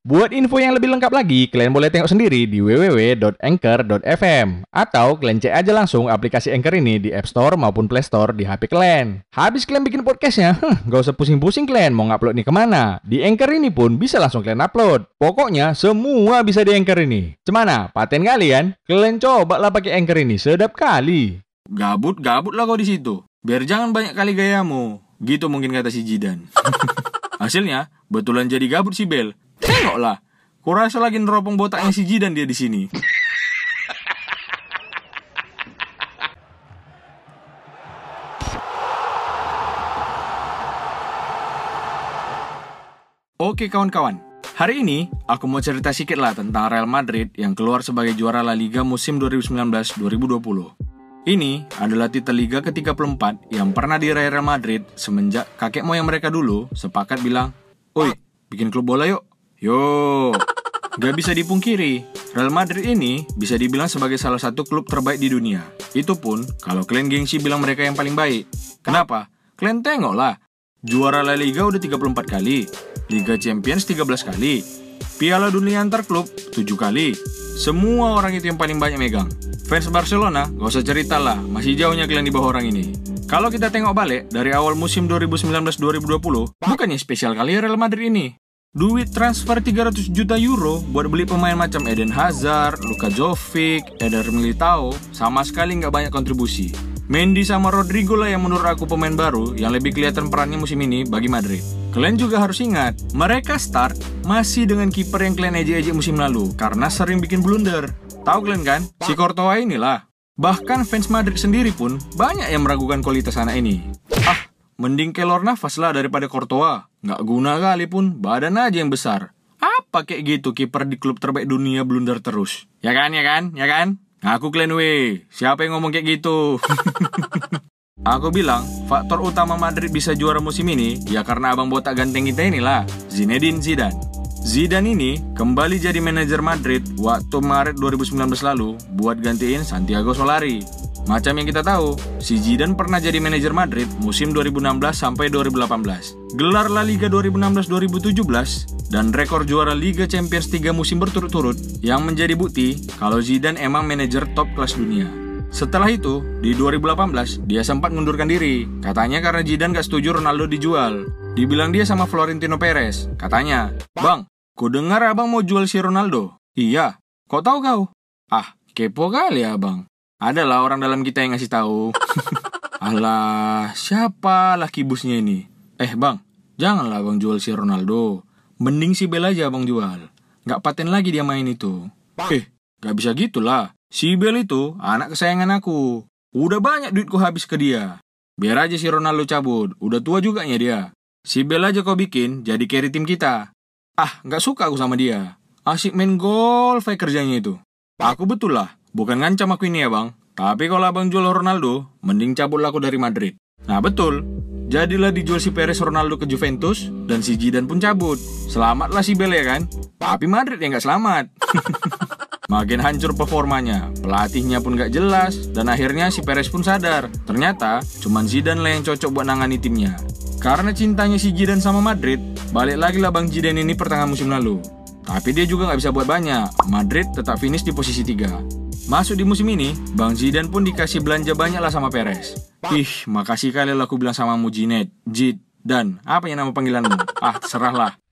Buat info yang lebih lengkap lagi, kalian boleh tengok sendiri di www.anchor.fm atau kalian cek aja langsung aplikasi Anchor ini di App Store maupun Play Store di HP kalian. Habis kalian bikin podcastnya, huh, gak usah pusing-pusing kalian mau ngupload nih ke mana. Di Anchor ini pun bisa langsung kalian upload. Pokoknya semua bisa di Anchor ini. Cemana? Paten kalian? Kalian coba lah pakai Anchor ini, sedap kali. Gabut, gabut lah kau di situ. Biar jangan banyak kali gayamu. Gitu mungkin kata si Jidan. Hasilnya, betulan jadi gabut si Bel. Tengoklah. Kurasa lagi neropong botaknya si Jidan dia di sini. Oke kawan-kawan, hari ini aku mau cerita sedikit lah tentang Real Madrid yang keluar sebagai juara La Liga musim 2019-2020. Ini adalah titel Liga ke-34 yang pernah diraih Real Madrid semenjak kakek moyang mereka dulu sepakat bilang, Oi, bikin klub bola yuk. Yo, gak bisa dipungkiri, Real Madrid ini bisa dibilang sebagai salah satu klub terbaik di dunia. Itu pun kalau kalian gengsi bilang mereka yang paling baik. Kenapa? Kalian tengok lah, juara La Liga udah 34 kali, Liga Champions 13 kali, Piala Dunia antar klub 7 kali. Semua orang itu yang paling banyak megang. Fans Barcelona, gak usah cerita lah, masih jauhnya kalian di bawah orang ini. Kalau kita tengok balik, dari awal musim 2019-2020, bukannya spesial kali Real Madrid ini. Duit transfer 300 juta euro buat beli pemain macam Eden Hazard, Luka Jovic, Eder Militao, sama sekali nggak banyak kontribusi. Mendy sama Rodrigo lah yang menurut aku pemain baru yang lebih kelihatan perannya musim ini bagi Madrid. Kalian juga harus ingat, mereka start masih dengan kiper yang kalian ejek-ejek musim lalu karena sering bikin blunder. Tahu kalian kan? Si Courtois inilah. Bahkan fans Madrid sendiri pun banyak yang meragukan kualitas anak ini. Ah, mending Kelor nafas lah daripada Courtois. Nggak guna kali pun, badan aja yang besar. Apa kayak gitu kiper di klub terbaik dunia blunder terus? Ya kan, ya kan, ya kan? Ngaku kalian weh, siapa yang ngomong kayak gitu? Aku bilang, faktor utama Madrid bisa juara musim ini ya karena abang botak ganteng kita inilah, Zinedine Zidane. Zidane ini kembali jadi manajer Madrid waktu Maret 2019 lalu buat gantiin Santiago Solari. Macam yang kita tahu, si Zidane pernah jadi manajer Madrid musim 2016 sampai 2018. Gelar La Liga 2016-2017 dan rekor juara Liga Champions 3 musim berturut-turut yang menjadi bukti kalau Zidane emang manajer top kelas dunia. Setelah itu, di 2018, dia sempat mengundurkan diri. Katanya karena Zidane gak setuju Ronaldo dijual. Dibilang dia sama Florentino Perez. Katanya, Bang, ku dengar abang mau jual si Ronaldo. Iya, kok tahu kau? Ah, kepo kali ya abang. Adalah orang dalam kita yang ngasih tahu. Alah, siapa laki busnya ini? Eh bang, janganlah abang jual si Ronaldo. Mending si Bel aja abang jual. Gak paten lagi dia main itu. Eh, gak bisa gitulah. Si Bel itu anak kesayangan aku. Udah banyak duitku habis ke dia. Biar aja si Ronaldo cabut, udah tua juga nya dia. Si Bel aja kau bikin jadi carry tim kita. Ah, nggak suka aku sama dia. Asik main golf kerjanya itu. Aku betul lah, bukan ngancam aku ini ya bang. Tapi kalau abang jual Ronaldo, mending cabut aku dari Madrid. Nah betul, jadilah dijual si Perez Ronaldo ke Juventus, dan si Zidane pun cabut. Selamatlah si Bel ya kan? Tapi Madrid yang nggak selamat. Makin hancur performanya, pelatihnya pun gak jelas, dan akhirnya si Perez pun sadar, ternyata cuman Zidane lah yang cocok buat nangani timnya. Karena cintanya si Zidane sama Madrid, balik lagi lah Bang Zidane ini pertengahan musim lalu. Tapi dia juga gak bisa buat banyak, Madrid tetap finish di posisi 3. Masuk di musim ini, Bang Zidane pun dikasih belanja banyak lah sama Perez. Ih, makasih kali lah aku bilang sama Mujinet, Jid, dan apa yang nama panggilanmu? Ah, terserahlah.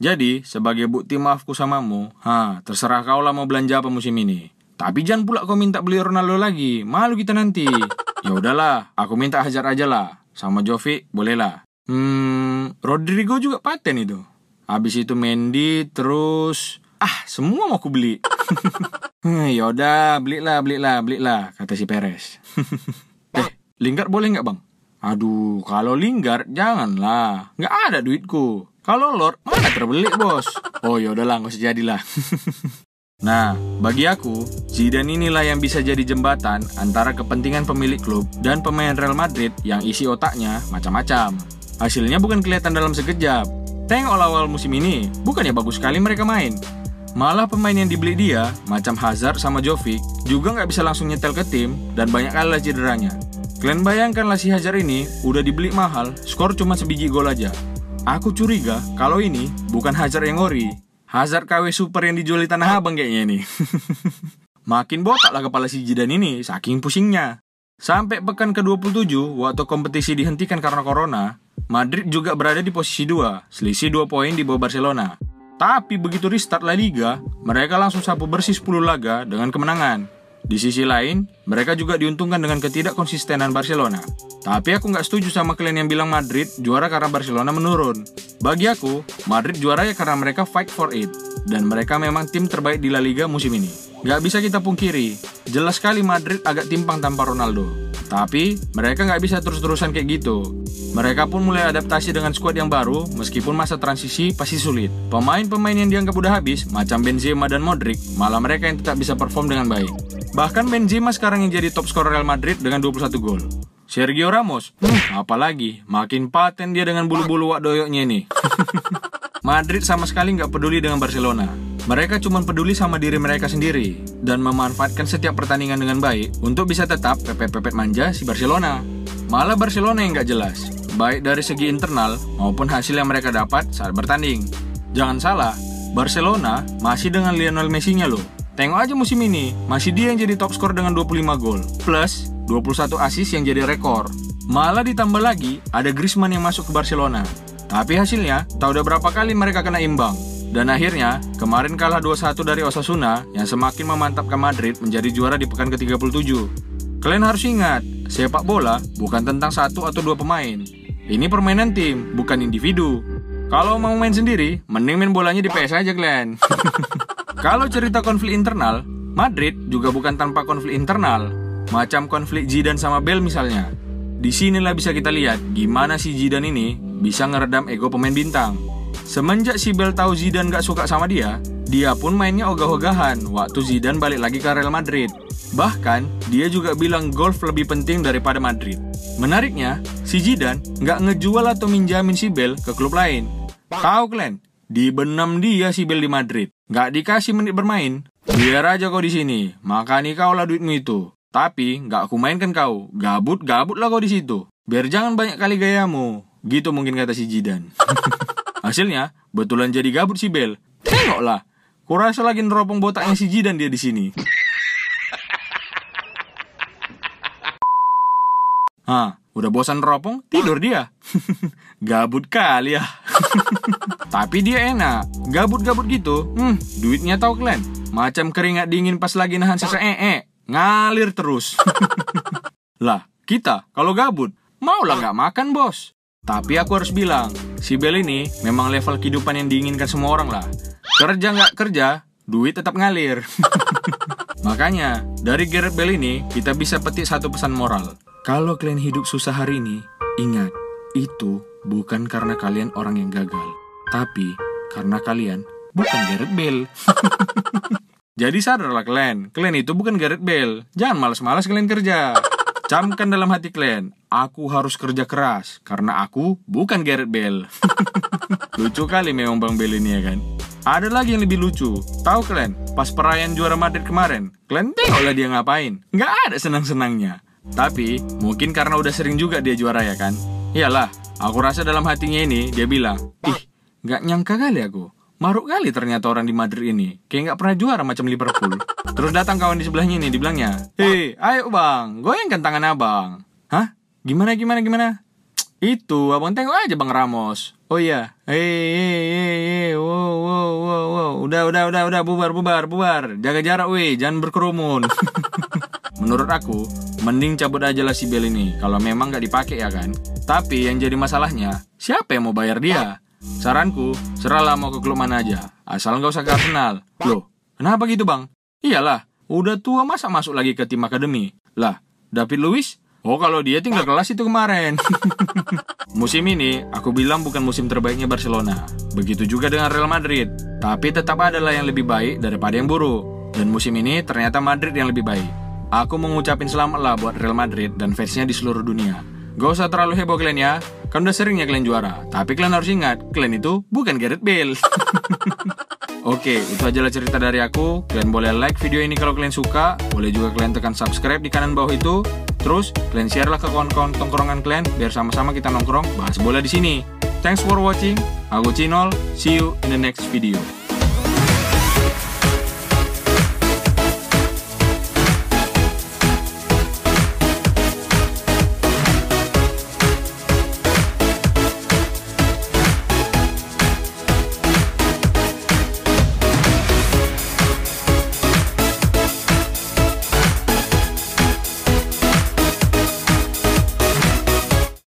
Jadi, sebagai bukti maafku samamu, ha, terserah kau lah mau belanja apa musim ini. Tapi jangan pula kau minta beli Ronaldo lagi, malu kita nanti. Ya udahlah, aku minta hajar aja lah. Sama Jovi, bolehlah. Hmm, Rodrigo juga paten itu. Habis itu Mendy, terus... Ah, semua mau aku beli. Hmm, ya udah, belilah, belilah, belilah, kata si Perez. eh, Lingard boleh nggak bang? Aduh, kalau Lingard janganlah, nggak ada duitku. Kalau Lord, mana terbeli bos? Oh ya udahlah, nggak usah jadilah. nah, bagi aku, Zidane inilah yang bisa jadi jembatan antara kepentingan pemilik klub dan pemain Real Madrid yang isi otaknya macam-macam. Hasilnya bukan kelihatan dalam sekejap. Tengok awal musim ini, bukannya bagus sekali mereka main. Malah pemain yang dibeli dia, macam Hazard sama Jovic, juga nggak bisa langsung nyetel ke tim dan banyak kali cederanya. Kalian bayangkanlah si Hazard ini udah dibeli mahal, skor cuma sebiji gol aja. Aku curiga kalau ini bukan Hazard yang ori. Hazard KW Super yang dijual di Tanah Abang kayaknya ini. Makin botaklah kepala si Jidan ini, saking pusingnya. Sampai pekan ke-27, waktu kompetisi dihentikan karena corona, Madrid juga berada di posisi 2, selisih 2 poin di bawah Barcelona. Tapi begitu restart La Liga, mereka langsung sapu bersih 10 laga dengan kemenangan. Di sisi lain, mereka juga diuntungkan dengan ketidakkonsistenan Barcelona. Tapi aku nggak setuju sama kalian yang bilang Madrid juara karena Barcelona menurun. Bagi aku, Madrid juara ya karena mereka fight for it. Dan mereka memang tim terbaik di La Liga musim ini. Gak bisa kita pungkiri, jelas sekali Madrid agak timpang tanpa Ronaldo. Tapi, mereka nggak bisa terus-terusan kayak gitu. Mereka pun mulai adaptasi dengan skuad yang baru, meskipun masa transisi pasti sulit. Pemain-pemain yang dianggap udah habis, macam Benzema dan Modric, malah mereka yang tetap bisa perform dengan baik. Bahkan Benzema sekarang yang jadi top skor Real Madrid dengan 21 gol. Sergio Ramos, hmm, apalagi, makin paten dia dengan bulu-bulu wak doyoknya nih. Madrid sama sekali nggak peduli dengan Barcelona. Mereka cuma peduli sama diri mereka sendiri dan memanfaatkan setiap pertandingan dengan baik untuk bisa tetap pepet-pepet manja si Barcelona. Malah Barcelona yang nggak jelas, baik dari segi internal maupun hasil yang mereka dapat saat bertanding. Jangan salah, Barcelona masih dengan Lionel Messi-nya loh. Tengok aja musim ini, masih dia yang jadi top skor dengan 25 gol. Plus, 21 assist yang jadi rekor. Malah ditambah lagi, ada Griezmann yang masuk ke Barcelona. Tapi hasilnya, tahu udah berapa kali mereka kena imbang. Dan akhirnya, kemarin kalah 2-1 dari Osasuna yang semakin memantapkan Madrid menjadi juara di pekan ke-37. Kalian harus ingat, sepak bola bukan tentang satu atau dua pemain. Ini permainan tim, bukan individu. Kalau mau main sendiri, mending main bolanya di PS aja kalian. Kalau cerita konflik internal, Madrid juga bukan tanpa konflik internal, macam konflik Zidane sama Bell misalnya. Di sinilah bisa kita lihat gimana si Zidane ini bisa ngeredam ego pemain bintang. Semenjak si Bell tahu Zidane gak suka sama dia, dia pun mainnya ogah-ogahan waktu Zidane balik lagi ke Real Madrid. Bahkan, dia juga bilang golf lebih penting daripada Madrid. Menariknya, si Zidane nggak ngejual atau minjamin si Bell ke klub lain. Tahu kalian, dibenam dia si Bell di Madrid. Gak dikasih menit bermain. Biar aja kau di sini. Makani kau lah duitmu itu. Tapi gak aku mainkan kau. Gabut, gabut lah kau di situ. Biar jangan banyak kali gayamu. Gitu mungkin kata si Jidan. Hasilnya, betulan jadi gabut si Bel. Tengoklah. Kurasa lagi neropong botaknya si Jidan dia di sini. Hah, udah bosan neropong, tidur dia. Gabut kali ya. Tapi dia enak, gabut-gabut gitu. Hmm, duitnya tahu kalian. Macam keringat dingin pas lagi nahan sisa ee, ngalir terus. lah, kita kalau gabut, mau lah nggak makan bos. Tapi aku harus bilang, si Bel ini memang level kehidupan yang diinginkan semua orang lah. Kerja nggak kerja, duit tetap ngalir. Makanya, dari Gareth Bale ini, kita bisa petik satu pesan moral. Kalau kalian hidup susah hari ini, ingat, itu bukan karena kalian orang yang gagal tapi karena kalian bukan Gareth Bale. Jadi sadarlah kalian, kalian itu bukan Gareth Bale. Jangan malas-malas kalian kerja. Camkan dalam hati kalian, aku harus kerja keras karena aku bukan Gareth Bale. Lucu kali memang Bang Bale ini ya kan. ada lagi yang lebih lucu. Tahu kalian, pas perayaan juara Madrid kemarin, kalian tengoklah dia ngapain. Nggak ada senang-senangnya. Tapi, mungkin karena udah sering juga dia juara ya kan? Iyalah, aku rasa dalam hatinya ini, dia bilang, Ih, nggak nyangka kali aku. Maruk kali ternyata orang di Madrid ini. Kayak nggak pernah juara macam Liverpool. Terus datang kawan di sebelahnya ini, dibilangnya, Hei, ayo bang, goyangkan tangan abang. Hah? Gimana, gimana, gimana? Itu, abang tengok aja Bang Ramos. Oh iya, hei, hei, hei, wow, wow, wow, wow. Udah, udah, udah, udah, bubar, bubar, bubar. Jaga jarak, weh, jangan berkerumun. Menurut aku, mending cabut aja lah si Bel ini, kalau memang nggak dipakai ya kan. Tapi yang jadi masalahnya, siapa yang mau bayar dia? Saranku, serahlah mau ke klub mana aja, asal nggak usah ke Arsenal. Loh, kenapa gitu bang? Iyalah, udah tua masa masuk lagi ke tim akademi? Lah, David Luiz Oh kalau dia tinggal kelas itu kemarin Musim ini aku bilang bukan musim terbaiknya Barcelona Begitu juga dengan Real Madrid Tapi tetap adalah yang lebih baik daripada yang buruk Dan musim ini ternyata Madrid yang lebih baik Aku mengucapin selamat lah buat Real Madrid dan fansnya di seluruh dunia Gak usah terlalu heboh kalian ya Kan udah seringnya kalian juara Tapi kalian harus ingat Kalian itu bukan Gareth Bale Oke, itu aja lah cerita dari aku. Kalian boleh like video ini kalau kalian suka. Boleh juga kalian tekan subscribe di kanan bawah itu. Terus, kalian share lah ke kawan-kawan tongkrongan kalian biar sama-sama kita nongkrong bahas bola di sini. Thanks for watching. Aku Cinol. See you in the next video.